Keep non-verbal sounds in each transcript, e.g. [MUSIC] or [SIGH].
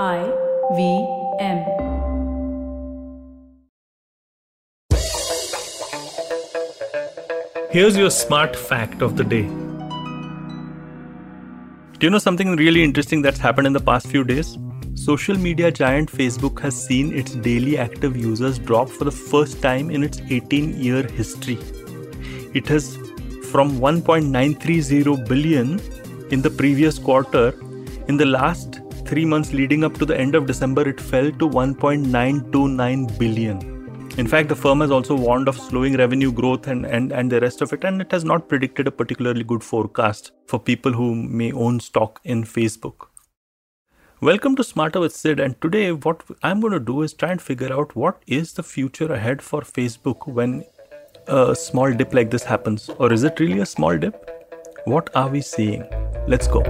I V M. Here's your smart fact of the day. Do you know something really interesting that's happened in the past few days? Social media giant Facebook has seen its daily active users drop for the first time in its 18 year history. It has from 1.930 billion in the previous quarter. In the last three months leading up to the end of December, it fell to 1.929 billion. In fact, the firm has also warned of slowing revenue growth and, and, and the rest of it, and it has not predicted a particularly good forecast for people who may own stock in Facebook. Welcome to Smarter with Sid, and today what I'm going to do is try and figure out what is the future ahead for Facebook when a small dip like this happens, or is it really a small dip? What are we seeing? Let's go.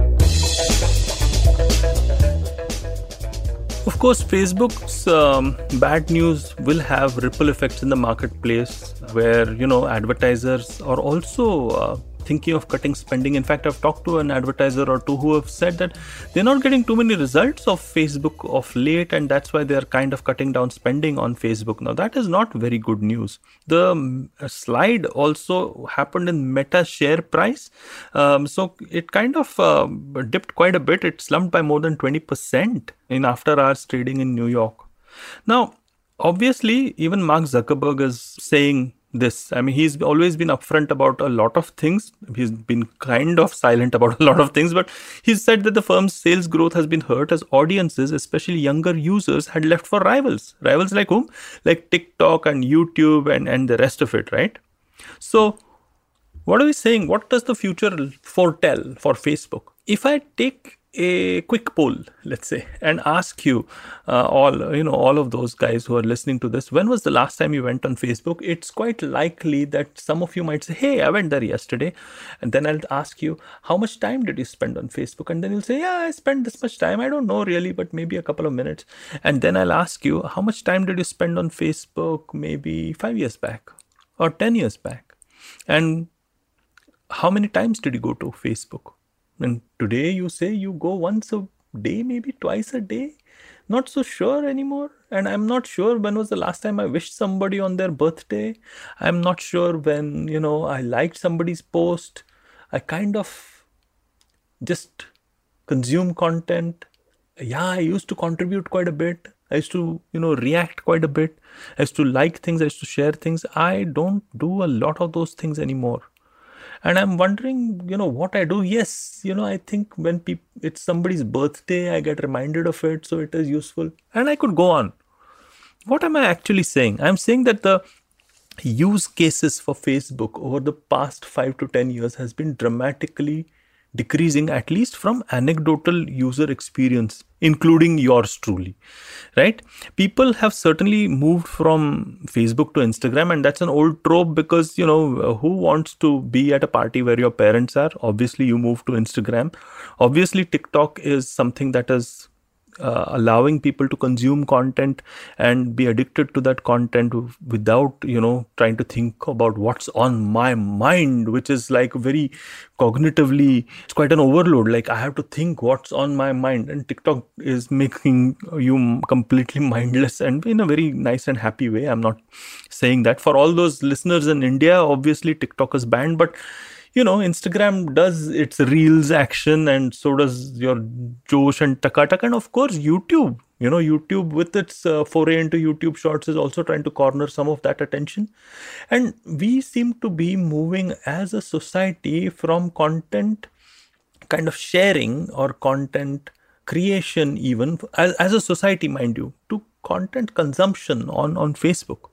Of course, Facebook's um, bad news will have ripple effects in the marketplace where, you know, advertisers are also uh, thinking of cutting spending. In fact, I've talked to an advertiser or two who have said that they're not getting too many results of Facebook of late, and that's why they're kind of cutting down spending on Facebook. Now, that is not very good news. The um, slide also happened in Meta share price. Um, so it kind of uh, dipped quite a bit. It slumped by more than 20% in after hours trading in New York. Now, obviously, even Mark Zuckerberg is saying this. I mean, he's always been upfront about a lot of things. He's been kind of silent [LAUGHS] about a lot of things, but he said that the firm's sales growth has been hurt as audiences, especially younger users, had left for rivals. Rivals like whom? Like TikTok and YouTube and, and the rest of it, right? So, what are we saying? What does the future foretell for Facebook? If I take a quick poll let's say and ask you uh, all you know all of those guys who are listening to this when was the last time you went on facebook? It's quite likely that some of you might say hey i went there yesterday. And then i'll ask you how much time did you spend on facebook? And then you'll say yeah i spent this much time. I don't know really but maybe a couple of minutes. And then i'll ask you how much time did you spend on facebook maybe 5 years back or 10 years back? And how many times did you go to facebook and today you say you go once a day, maybe twice a day. Not so sure anymore. And I'm not sure when was the last time I wished somebody on their birthday. I'm not sure when, you know, I liked somebody's post. I kind of just consume content. Yeah, I used to contribute quite a bit. I used to, you know, react quite a bit. I used to like things. I used to share things. I don't do a lot of those things anymore and i'm wondering you know what i do. Yes you know i think when it's somebody's birthday i get reminded of it so it is useful. And i could go on. What am i actually saying? I'm saying that the use cases for facebook over the past 5 to 10 years has been dramatically decreasing at least from anecdotal user experience including yours truly right? People have certainly moved from facebook to instagram and that's an old trope because you know who wants to be at a party where your parents are? Obviously you move to instagram. Obviously tiktok is something that has uh, allowing people to consume content and be addicted to that content without you know trying to think about what's on my mind which is like very cognitively it's quite an overload. Like i have to think what's on my mind. And tiktok is making you completely [LAUGHS] mindless and in a very nice and happy way. I'm not saying that. For all those listeners in india obviously tiktok is banned but you know instagram does its reels action and so does your josh and takatak and of course youtube you know youtube with its uh, foray into youtube shorts is also trying to corner some of that attention. And we seem to be moving as a society from content kind of sharing or content creation even as, as a society mind you to content consumption on on facebook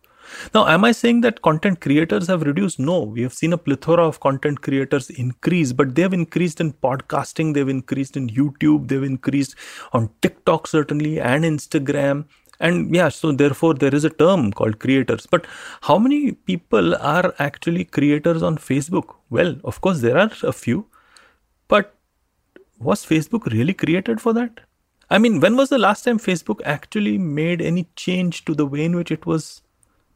now, am I saying that content creators have reduced? No, we have seen a plethora of content creators increase, but they have increased in podcasting, they've increased in YouTube, they've increased on TikTok, certainly, and Instagram. And yeah, so therefore, there is a term called creators. But how many people are actually creators on Facebook? Well, of course, there are a few. But was Facebook really created for that? I mean, when was the last time Facebook actually made any change to the way in which it was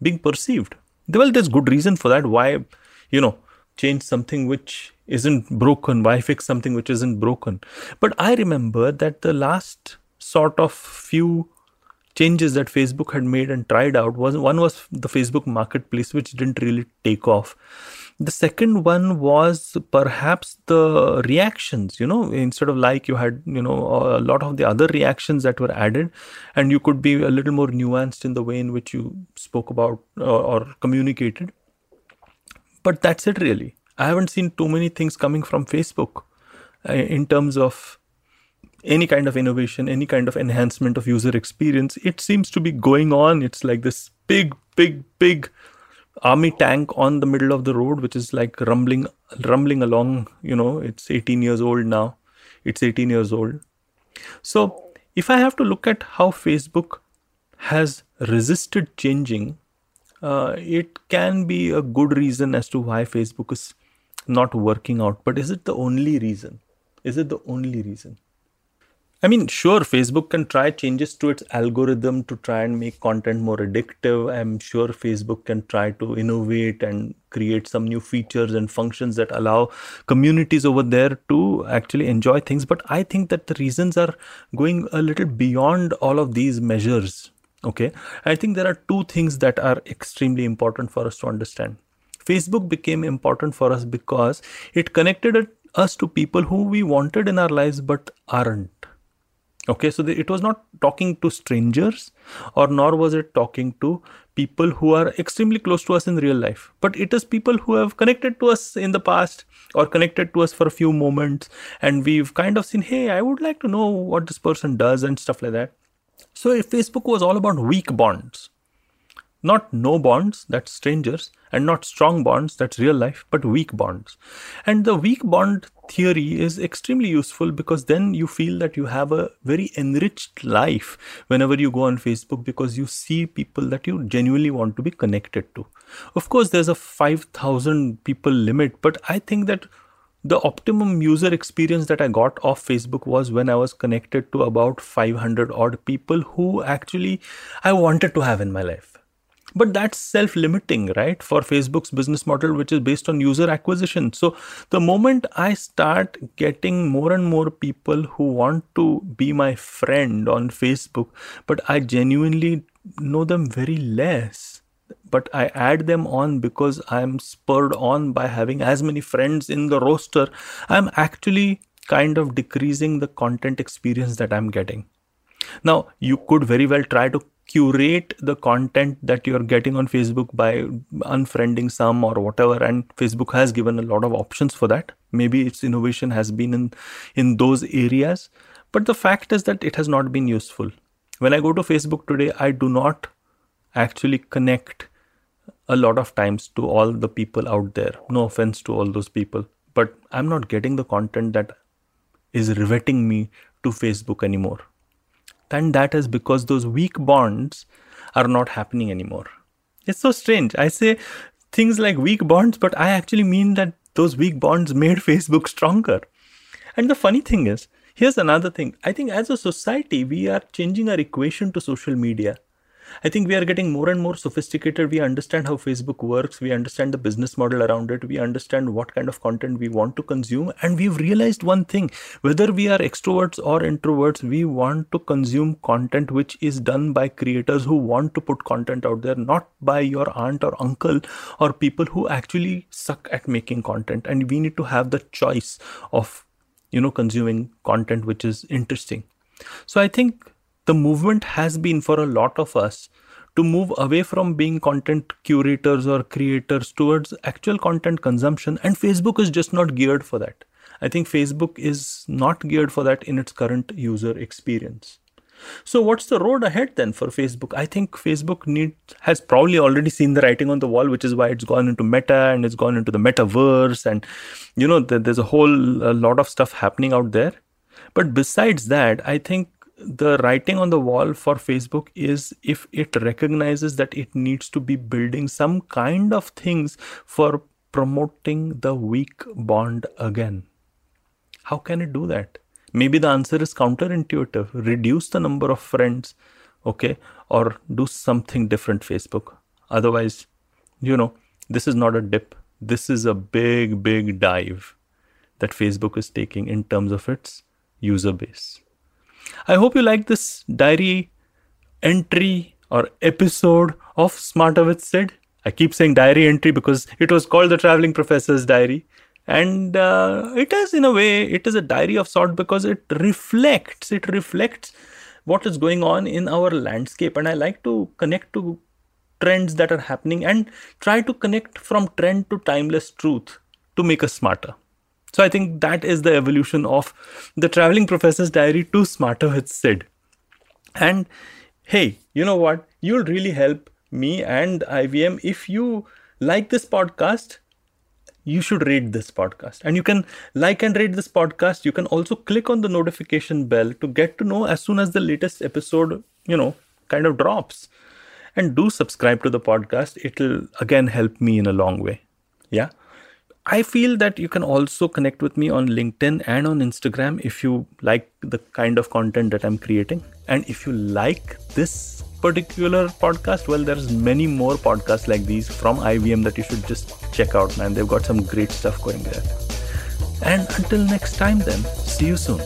being perceived. Well, there's good reason for that. Why, you know, change something which isn't broken? Why fix something which isn't broken? But I remember that the last sort of few changes that Facebook had made and tried out was one was the Facebook marketplace, which didn't really take off. The second one was perhaps the reactions, you know, instead of like you had, you know, a lot of the other reactions that were added, and you could be a little more nuanced in the way in which you spoke about or, or communicated. But that's it, really. I haven't seen too many things coming from Facebook uh, in terms of any kind of innovation, any kind of enhancement of user experience. It seems to be going on. It's like this big, big, big army tank on the middle of the road, which is like rumbling, rumbling along. You know, it's 18 years old now. It's 18 years old. So, if I have to look at how Facebook has resisted changing, uh, it can be a good reason as to why Facebook is not working out. But is it the only reason? Is it the only reason? I mean, sure, Facebook can try changes to its algorithm to try and make content more addictive. I'm sure Facebook can try to innovate and create some new features and functions that allow communities over there to actually enjoy things. But I think that the reasons are going a little beyond all of these measures. Okay. I think there are two things that are extremely important for us to understand. Facebook became important for us because it connected us to people who we wanted in our lives but aren't okay so the, it was not talking to strangers or nor was it talking to people who are extremely close to us in real life. But it is people who have connected to us in the past or connected to us for a few moments and we've kind of seen hey i would like to know what this person does and stuff like that. So if facebook was all about weak bonds not no bonds, that's strangers, and not strong bonds, that's real life, but weak bonds. And the weak bond theory is extremely useful because then you feel that you have a very enriched life whenever you go on Facebook because you see people that you genuinely want to be connected to. Of course, there's a 5,000 people limit, but I think that the optimum user experience that I got off Facebook was when I was connected to about 500 odd people who actually I wanted to have in my life but that's self limiting right for facebook's business model which is based on user acquisition so the moment i start getting more and more people who want to be my friend on facebook but i genuinely know them very less but I add them on because I'm spurred on by having as many friends in the roster. I'm actually kind of decreasing the content experience that I'm getting. Now, you could very well try to curate the content that you're getting on Facebook by unfriending some or whatever. And Facebook has given a lot of options for that. Maybe its innovation has been in, in those areas. But the fact is that it has not been useful. When I go to Facebook today, I do not actually connect a lot of times to all the people out there. No offense to all those people. But I'm not getting the content that is riveting me to Facebook anymore and that is because those weak bonds are not happening anymore. It's so strange. I say things like weak bonds, but I actually mean that those weak bonds made [LAUGHS] Facebook stronger. And the funny thing is, here's another thing. I think as a society, we are changing our equation to social media. I think we are getting more and more sophisticated. We understand how Facebook works. We understand the business model around it. We understand what kind of content we want to consume. And we've realized one thing whether we are extroverts or introverts, we want to consume content which is done by creators who want to put content out there, not by your aunt or uncle or people who actually suck at making content. And we need to have the choice of, you know, consuming content which is interesting. So I think the movement has been for a lot of us to move away from being content curators or creators towards actual content consumption and facebook is just not geared for that. I think facebook is not geared for that in its current user experience. So what's the road ahead then for facebook? I think facebook needs has probably already seen the writing on the wall which is why it's gone into meta and it's gone into the metaverse and you know there's a whole a lot of stuff happening out there. But besides that i think the writing on the wall for Facebook is if it recognizes that it needs to be building some kind of things for promoting the weak bond again. How can it do that? Maybe the answer is counterintuitive. Reduce the number of friends, okay, or do something different, Facebook. Otherwise, you know, this is not a dip. This is a big, big dive that Facebook is taking in terms of its user base. I hope you like this diary entry or episode of Smarter with Sid. I keep saying diary entry because it was called the Traveling Professor's Diary. And uh, it is, in a way, it is a diary of sort because it reflects, it reflects what is going on in our landscape. And I like to connect to trends that are happening and try to connect from trend to timeless truth to make us smarter. So I think that is the evolution of the traveling professor's diary to smarter with Sid. And hey, you know what? You'll really help me and IVM if you like this podcast. You should rate this podcast. And you can like and rate this podcast. You can also click on the notification bell to get to know as soon as the latest episode, you know, kind of drops. And do subscribe to the podcast. It'll again help me in a long way. Yeah. I feel that you can also connect with me on LinkedIn and on Instagram if you like the kind of content that I'm creating. And if you like this particular podcast, well, there's many more podcasts like these from IVM that you should just check out, man. They've got some great stuff going there. And until next time, then, see you soon.